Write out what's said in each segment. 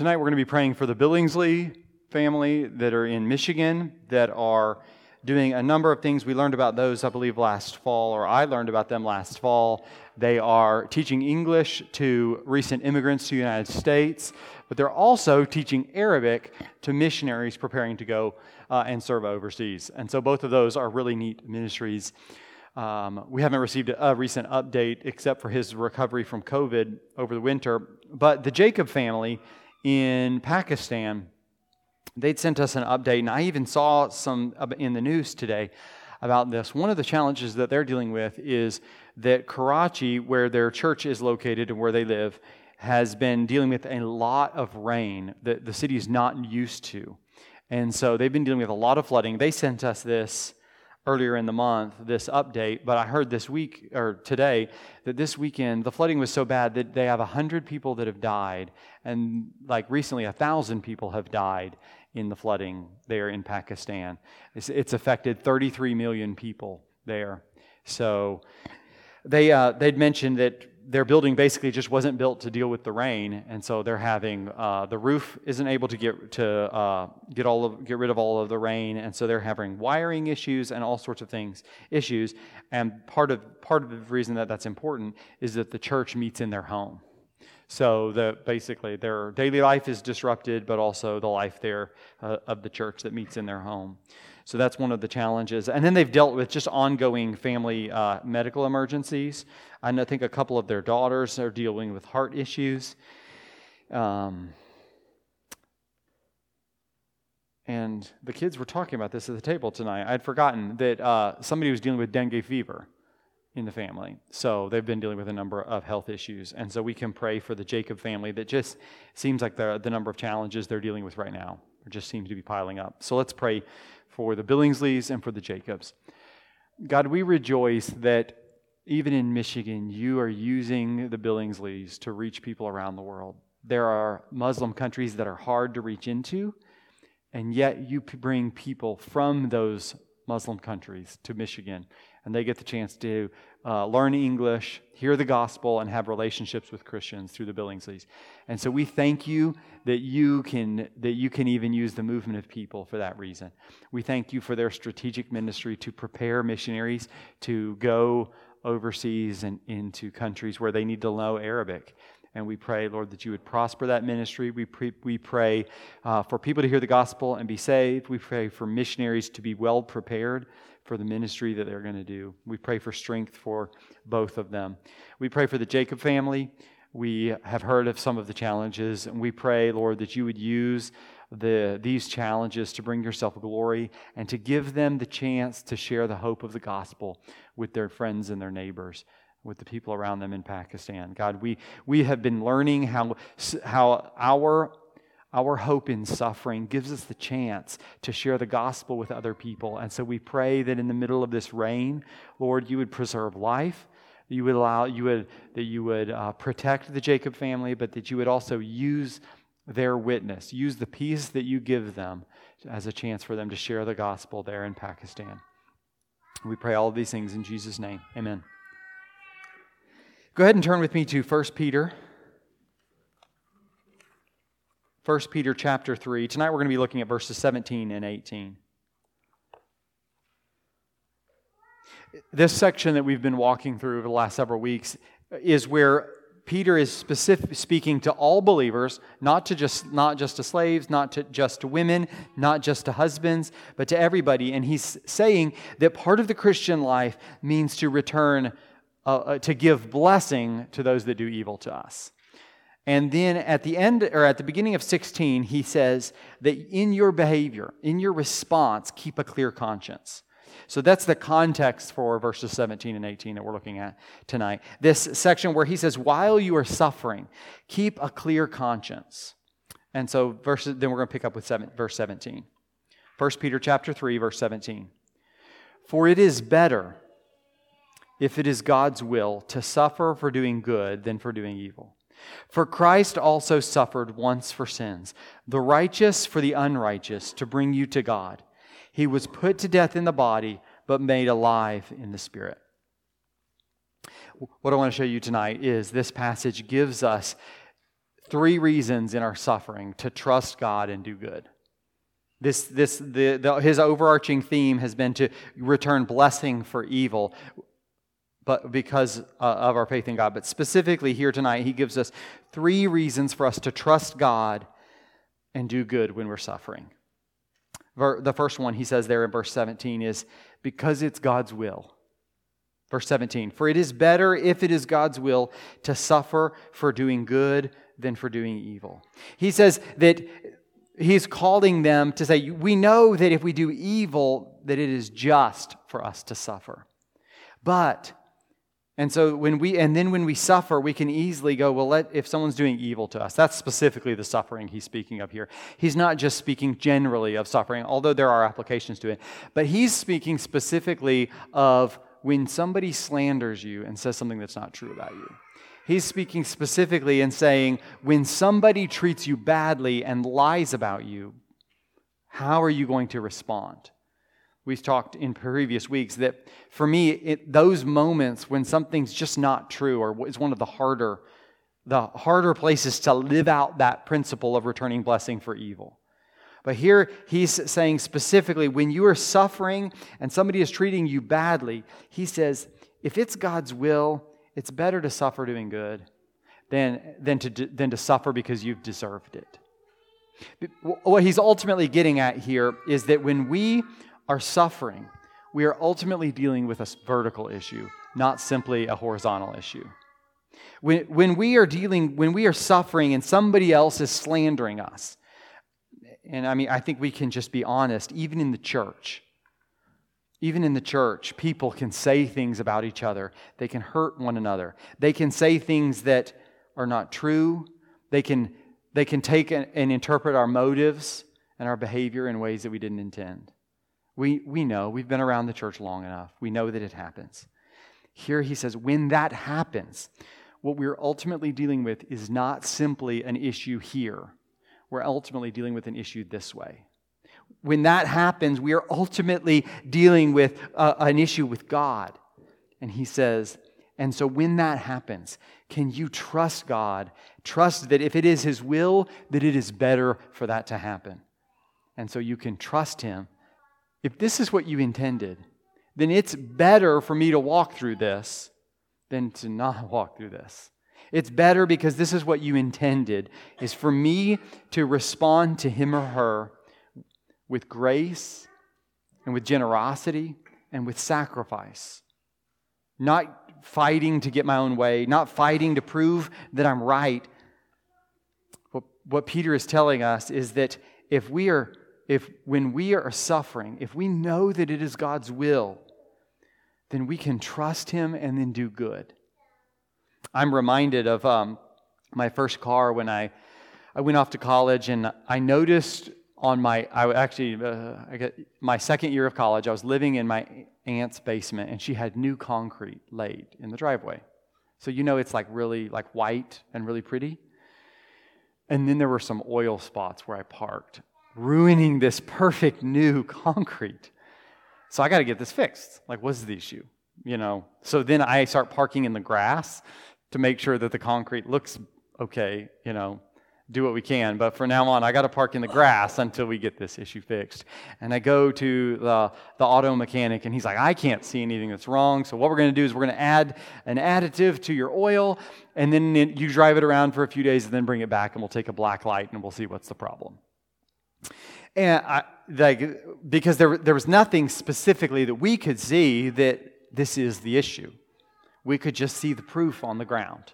tonight we're going to be praying for the Billingsley family that are in Michigan that are doing a number of things. We learned about those, I believe, last fall, or I learned about them last fall. They are teaching English to recent immigrants to the United States, but they're also teaching Arabic to missionaries preparing to go uh, and serve overseas. And so both of those are really neat ministries. Um, we haven't received a, a, recent update except for his recovery from COVID over the winter. But the Jacob family in Pakistan, they'd sent us an update, and I even saw some in the news today about this. One of the challenges that they're dealing with is that Karachi, where their church is located and where they live, has been dealing with a lot of rain that the city is not used to. And so they've been dealing with a lot of flooding. They sent us this earlier in the month, this update, but I heard this week or today that this weekend the flooding was so bad that they have 100 people that have died. And like recently, a 1,000 people have died in the flooding there in Pakistan. It's, it's affected 33 million people there. So they, uh, they'd mentioned that their building basically just wasn't built to deal with the rain, and so they're having uh, the roof isn't able to get to uh, get all of get rid of all of the rain, and so they're having wiring issues and all sorts of things issues. And part of part of the reason that that's important is that the church meets in their home, so that basically their daily life is disrupted, but also the life there uh, of the church that meets in their home. So that's one of the challenges. And then they've dealt with just ongoing family uh, medical emergencies. And I think a couple of their daughters are dealing with heart issues. Um, and the kids were talking about this at the table tonight. I'd forgotten that uh, somebody was dealing with dengue fever in the family. So they've been dealing with a number of health issues. And so we can pray for the Jacob family that just seems like the, the number of challenges they're dealing with right now just seems to be piling up. So let's pray for the Billingsleys and for the Jacobs. God, we rejoice that even in Michigan, you are using the Billingsleys to reach people around the world. There are Muslim countries that are hard to reach into, and yet you bring people from those Muslim countries to Michigan, and they get the chance to uh, learn English, hear the gospel, and have relationships with Christians through the Billingsleys. And so we thank you that you can that you can even use the movement of people for that reason. We thank you for their strategic ministry to prepare missionaries to go overseas and into countries where they need to know Arabic. And we pray, Lord, that you would prosper that ministry. We, pre- we pray uh, for people to hear the gospel and be saved. We pray for missionaries to be well prepared for the ministry that they're going to do. We pray for strength for both of them. We pray for the Jacob family. We have heard of some of the challenges, and we pray, Lord, that you would use the, these challenges to bring yourself glory and to give them the chance to share the hope of the gospel with their friends and their neighbors, with the people around them in Pakistan. God, we, we have been learning how, how our, our hope in suffering gives us the chance to share the gospel with other people. And so we pray that in the middle of this rain, Lord, you would preserve life you would allow you would that you would uh, protect the Jacob family, but that you would also use their witness, use the peace that you give them as a chance for them to share the gospel there in Pakistan. We pray all of these things in Jesus' name. Amen. Go ahead and turn with me to 1 Peter. 1 Peter chapter 3. Tonight we're going to be looking at verses 17 and 18. This section that we've been walking through over the last several weeks is where Peter is specific, speaking to all believers, not to just not just to slaves, not to just to women, not just to husbands, but to everybody. And he's saying that part of the Christian life means to return, uh, uh, to give blessing to those that do evil to us. And then at the end or at the beginning of 16, he says that in your behavior, in your response, keep a clear conscience. So that's the context for verses 17 and 18 that we're looking at tonight. This section where he says, while you are suffering, keep a clear conscience. And so verses, then we're going to pick up with seven, verse 17. 1 Peter chapter 3, verse 17. For it is better, if it is God's will, to suffer for doing good than for doing evil. For Christ also suffered once for sins, the righteous for the unrighteous, to bring you to God he was put to death in the body, but made alive in the spirit. What I want to show you tonight is this passage gives us three reasons in our suffering to trust God and do good. This, this, the, the, his overarching theme has been to return blessing for evil, but because uh, of our faith in God. But specifically here tonight, he gives us three reasons for us to trust God and do good when we're suffering. The first one he says there in verse 17 is because it's God's will. Verse 17, for it is better if it is God's will to suffer for doing good than for doing evil. He says that he's calling them to say, we know that if we do evil, that it is just for us to suffer. But and so when we and then when we suffer, we can easily go, well, let, if someone's doing evil to us, that's specifically the suffering he's speaking of here. He's not just speaking generally of suffering, although there are applications to it, but he's speaking specifically of when somebody slanders you and says something that's not true about you. He's speaking specifically and saying, when somebody treats you badly and lies about you, how are you going to respond? We've talked in previous weeks that for me, it, those moments when something's just not true or is one of the harder, the harder places to live out that principle of returning blessing for evil. But here he's saying specifically when you are suffering and somebody is treating you badly, he says, if it's God's will, it's better to suffer doing good than, than, to, than to suffer because you've deserved it. What he's ultimately getting at here is that when we are suffering, we are ultimately dealing with a vertical issue, not simply a horizontal issue. When, when we are dealing, when we are suffering and somebody else is slandering us, and I mean, I think we can just be honest, even in the church, even in the church, people can say things about each other. They can hurt one another. They can say things that are not true. They can, they can take and, and interpret our motives and our behavior in ways that we didn't intend. We, we know, we've been around the church long enough. We know that it happens. Here he says, when that happens, what we're ultimately dealing with is not simply an issue here. We're ultimately dealing with an issue this way. When that happens, we are ultimately dealing with uh, an issue with God. And he says, and so when that happens, can you trust God? Trust that if it is his will, that it is better for that to happen. And so you can trust him if this is what you intended, then it's better for me to walk through this than to not walk through this. It's better because this is what you intended is for me to respond to him or her with grace and with generosity and with sacrifice. Not fighting to get my own way, not fighting to prove that I'm right. What, what Peter is telling us is that if we are if when we are suffering, if we know that it is God's will, then we can trust Him and then do good. I'm reminded of um, my first car when I, I went off to college, and I noticed on my, I actually, uh, I got, my second year of college, I was living in my aunt's basement, and she had new concrete laid in the driveway. So you know it's like really like white and really pretty. And then there were some oil spots where I parked ruining this perfect new concrete. So I got to get this fixed. Like, what's the issue? You know, so then I start parking in the grass to make sure that the concrete looks okay, you know, do what we can. But for now on, I got to park in the grass until we get this issue fixed. And I go to the, the auto mechanic, and he's like, I can't see anything that's wrong. So what we're going to do is we're going to add an additive to your oil, and then you drive it around for a few days, and then bring it back, and we'll take a black light, and we'll see what's the problem. And I, like, because there, there was nothing specifically that we could see that this is the issue. We could just see the proof on the ground.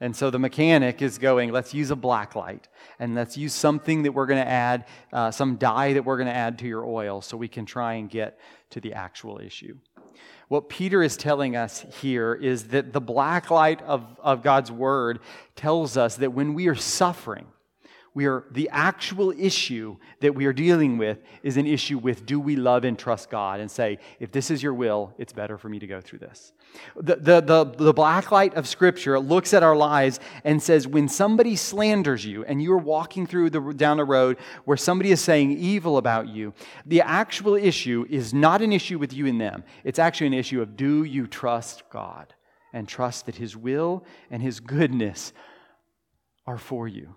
And so the mechanic is going, let's use a black light and let's use something that we're going to add, uh, some dye that we're going to add to your oil so we can try and get to the actual issue. What Peter is telling us here is that the black light of, of God's word tells us that when we are suffering, we are the actual issue that we are dealing with is an issue with do we love and trust God and say, if this is your will, it's better for me to go through this. The, the, the, the black light of Scripture looks at our lives and says, when somebody slanders you and you're walking through the, down a road where somebody is saying evil about you, the actual issue is not an issue with you and them. It's actually an issue of do you trust God and trust that His will and His goodness are for you.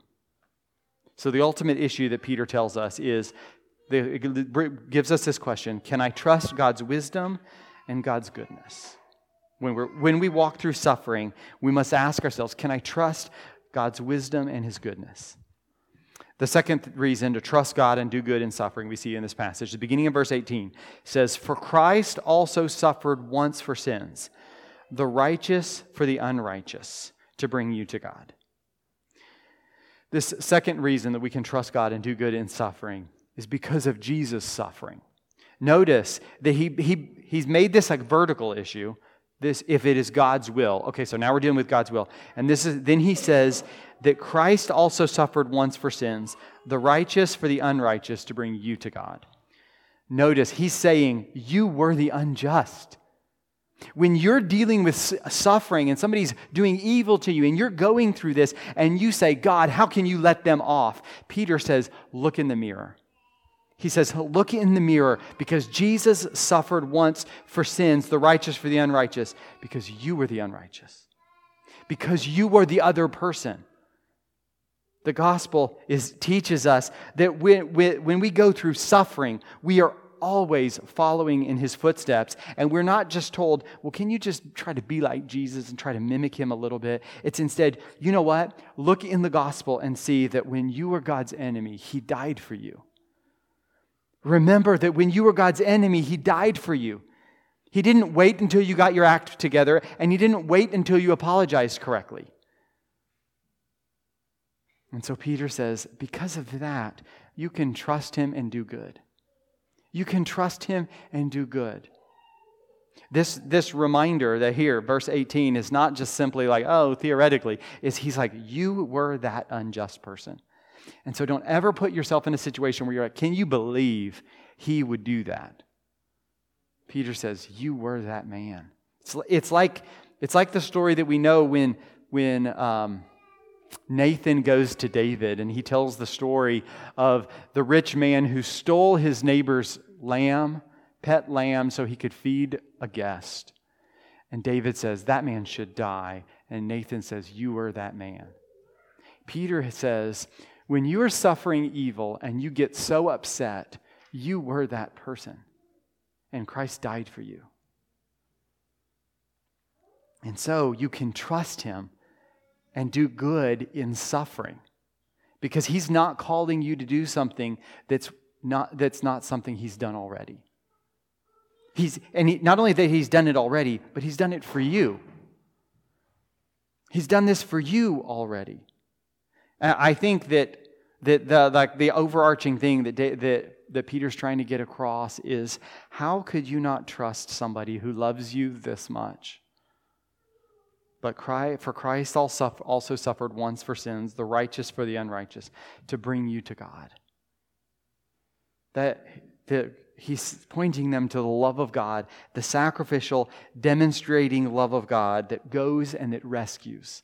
So, the ultimate issue that Peter tells us is it gives us this question Can I trust God's wisdom and God's goodness? When, we're, when we walk through suffering, we must ask ourselves Can I trust God's wisdom and his goodness? The second reason to trust God and do good in suffering we see in this passage, the beginning of verse 18 says, For Christ also suffered once for sins, the righteous for the unrighteous, to bring you to God. This second reason that we can trust God and do good in suffering is because of Jesus' suffering. Notice that he, he, he's made this like vertical issue, this if it is God's will. Okay, so now we're dealing with God's will. And this is then he says that Christ also suffered once for sins, the righteous for the unrighteous to bring you to God. Notice he's saying you were the unjust. When you're dealing with suffering and somebody's doing evil to you and you're going through this and you say, God, how can you let them off? Peter says, look in the mirror. He says, Look in the mirror because Jesus suffered once for sins, the righteous for the unrighteous, because you were the unrighteous, because you were the other person. The gospel is, teaches us that when, when we go through suffering, we are always following in his footsteps. And we're not just told, well, can you just try to be like Jesus and try to mimic him a little bit? It's instead, you know what? Look in the gospel and see that when you were God's enemy, he died for you. Remember that when you were God's enemy, He died for you. He didn't wait until you got your act together, and He didn't wait until you apologized correctly. And so Peter says, because of that, you can trust Him and do good. You can trust Him and do good. This, this reminder that here, verse 18, is not just simply like, oh, theoretically, is he's like, you were that unjust person. And so don't ever put yourself in a situation where you're like, can you believe he would do that? Peter says, You were that man. It's, it's, like, it's like the story that we know when, when um, Nathan goes to David and he tells the story of the rich man who stole his neighbor's lamb, pet lamb, so he could feed a guest. And David says, That man should die. And Nathan says, You were that man. Peter says, when you are suffering evil and you get so upset, you were that person. And Christ died for you. And so you can trust him and do good in suffering because he's not calling you to do something that's not, that's not something he's done already. He's, and he, not only that he's done it already, but he's done it for you. He's done this for you already. I think that, that the, like the overarching thing that, that, that Peter's trying to get across is how could you not trust somebody who loves you this much? But for Christ also suffered once for sins, the righteous for the unrighteous, to bring you to God. That, that he's pointing them to the love of God, the sacrificial, demonstrating love of God that goes and that rescues.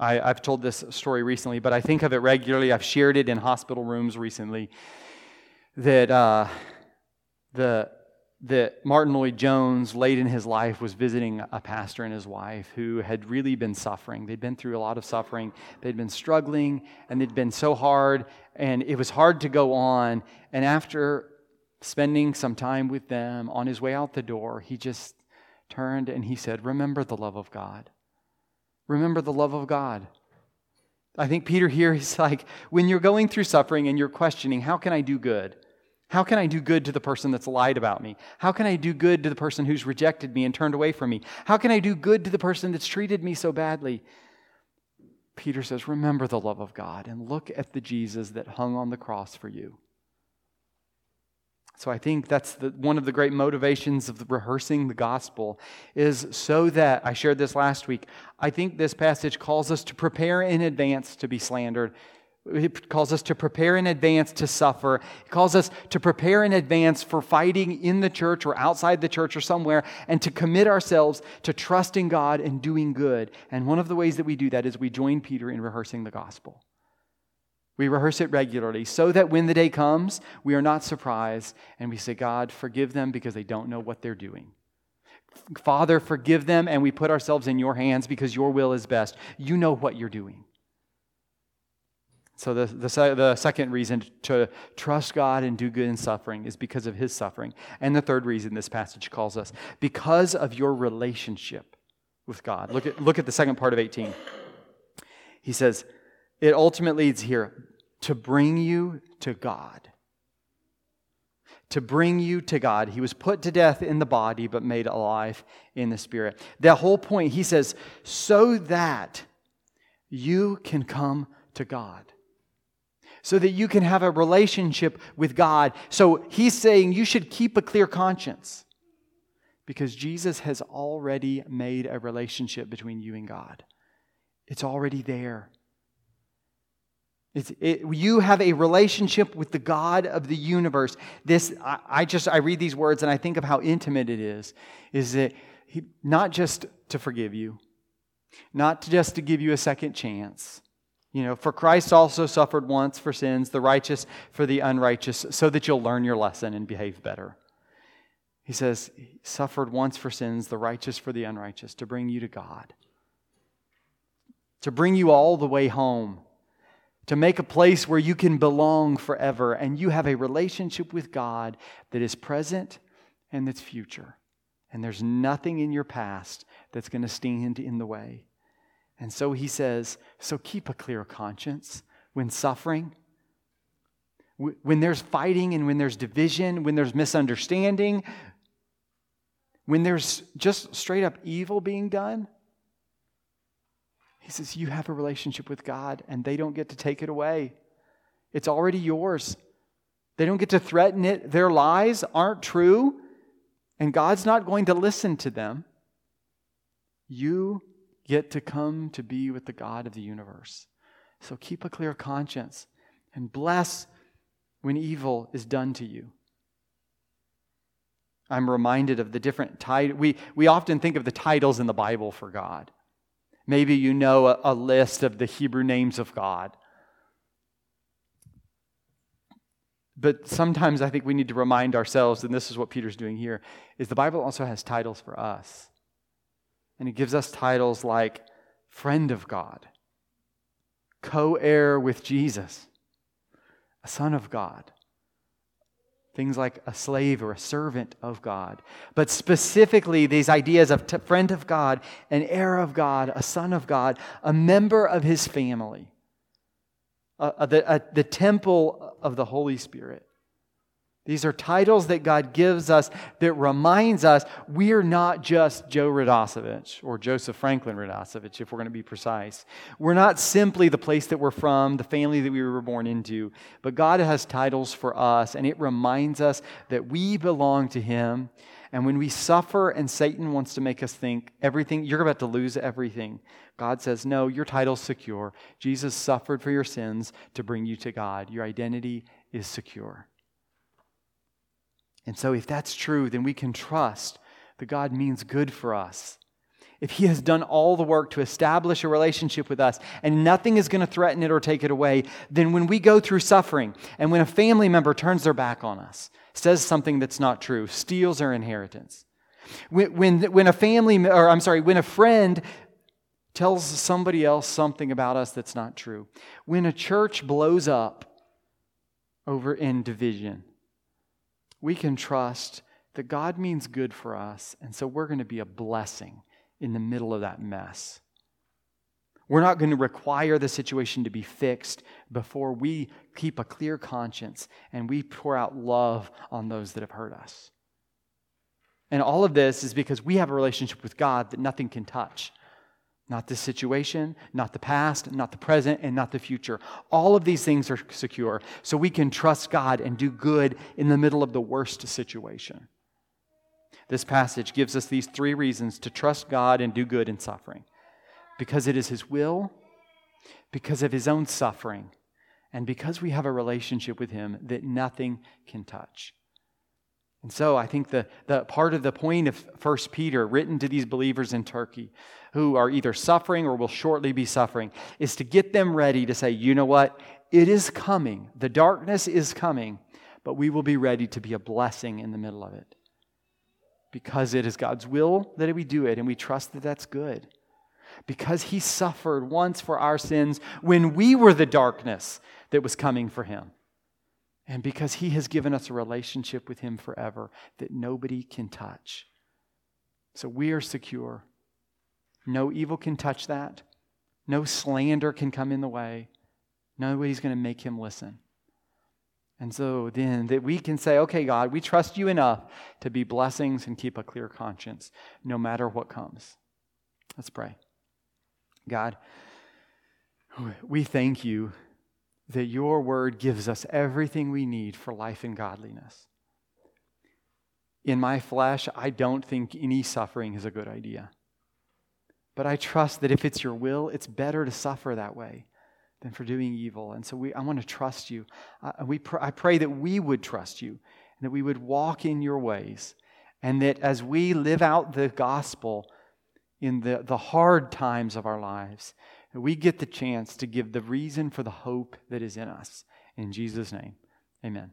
I, have told this story recently, but I think of it regularly. I've shared it in hospital rooms recently. That uh, the that Martyn Lloyd-Jones, late in his life, was visiting a pastor and his wife who had really been suffering. They'd been through a lot of suffering. They'd been struggling, and it'd been so hard, and it was hard to go on. And after spending some time with them on his way out the door, he just turned and he said, Remember the love of God. Remember the love of God. I think Peter here is like, when you're going through suffering and you're questioning, how can I do good? How can I do good to the person that's lied about me? How can I do good to the person who's rejected me and turned away from me? How can I do good to the person that's treated me so badly? Peter says, Remember the love of God and look at the Jesus that hung on the cross for you. So I think that's the, one of the great motivations of the rehearsing the gospel is so that I shared this last week. I think this passage calls us to prepare in advance to be slandered. It calls us to prepare in advance to suffer. It calls us to prepare in advance for fighting in the church or outside the church or somewhere and to commit ourselves to trusting God and doing good. And one of the ways that we do that is we join Peter in rehearsing the gospel. We rehearse it regularly so that when the day comes, we are not surprised and we say, God, forgive them because they don't know what they're doing. Father, forgive them, and we put ourselves in your hands because your will is best. You know what you're doing. So, the, the, the second reason to trust God and do good in suffering is because of his suffering. And the third reason this passage calls us because of your relationship with God. Look at, look at the second part of 18. He says, It ultimately leads here to bring you to God. To bring you to God. He was put to death in the body, but made alive in the spirit. The whole point, he says, so that you can come to God so that you can have a relationship with God. So he's saying you should keep a clear conscience because Jesus has already made a relationship between you and God. It's already there. It's, it, you have a relationship with the God of the universe. This, I, I, just, I read these words and I think of how intimate it is. Is that he, not just to forgive you, not just to give you a second chance, you know, for Christ also suffered once for sins, the righteous for the unrighteous, so that you'll learn your lesson and behave better. He says, he suffered once for sins, the righteous for the unrighteous, to bring you to God, to bring you all the way home, to make a place where you can belong forever and you have a relationship with God that is present and that's future. And there's nothing in your past that's going to stand in the way. And so he says, so keep a clear conscience when suffering, when there's fighting and when there's division, when there's misunderstanding, when there's just straight up evil being done. He says, You have a relationship with God and they don't get to take it away. It's already yours. They don't get to threaten it. Their lies aren't true, and God's not going to listen to them. You get to come to be with the God of the universe. So keep a clear conscience and bless when evil is done to you. I'm reminded of the different titles. We, we often think of the titles in the Bible for God. Maybe you know a, a list of the Hebrew names of God. But sometimes I think we need to remind ourselves, and this is what Peter's doing here, is the Bible also has titles for us. And he gives us titles like friend of God, co heir with Jesus, a son of God. Things like a slave or a servant of God. But specifically, these ideas of t- friend of God, an heir of God, a son of God, a member of his family, the, the temple of the Holy Spirit. These are titles that God gives us that reminds us we're not just Joe Radosevich or Joseph Franklin Radosevich, if we're going to be precise. We're not simply the place that we're from, the family that we were born into, but God has titles for us, and it reminds us that we belong to Him. And when we suffer and Satan wants to make us think everything, you're about to lose everything, God says, No, your title's secure. Jesus suffered for your sins to bring you to God. Your identity is secure. And so, if that's true, then we can trust that God means good for us. If He has done all the work to establish a relationship with us and nothing is going to threaten it or take it away, then when we go through suffering and when a family member turns their back on us, says something that's not true, steals our inheritance, when, when, when a family, or I'm sorry, when a friend tells somebody else something about us that's not true, when a church blows up over in division, we can trust that God means good for us, and so we're going to be a blessing in the middle of that mess. We're not going to require the situation to be fixed before we keep a clear conscience and we pour out love on those that have hurt us. And all of this is because we have a relationship with God that nothing can touch. Not the situation, not the past, not the present, and not the future. All of these things are secure. So we can trust God and do good in the middle of the worst situation. This passage gives us these three reasons to trust God and do good in suffering because it is His will, because of His own suffering, and because we have a relationship with Him that nothing can touch. And so I think the, the part of the point of First Peter, written to these believers in Turkey who are either suffering or will shortly be suffering, is to get them ready to say, you know what? It is coming. The darkness is coming, but we will be ready to be a blessing in the middle of it. because it is God's will that we do it, and we trust that that's good. Because he suffered once for our sins when we were the darkness that was coming for him. And because he has given us a relationship with him forever that nobody can touch. So we are secure. No evil can touch that. No slander can come in the way. Nobody's going to make him listen. And so then that we can say, okay, God, we trust you enough to be blessings and keep a clear conscience no matter what comes. Let's pray. God, we thank you that your word gives us everything we need for life and godliness. In my flesh, I don't think any suffering is a good idea. But I trust that if it's your will, it's better to suffer that way than for doing evil. And so we, I want to trust you. Uh, we pr- I pray that we would trust you and that we would walk in your ways. And that as we live out the gospel in the, the hard times of our lives, we get the chance to give the reason for the hope that is in us. In Jesus' name, amen.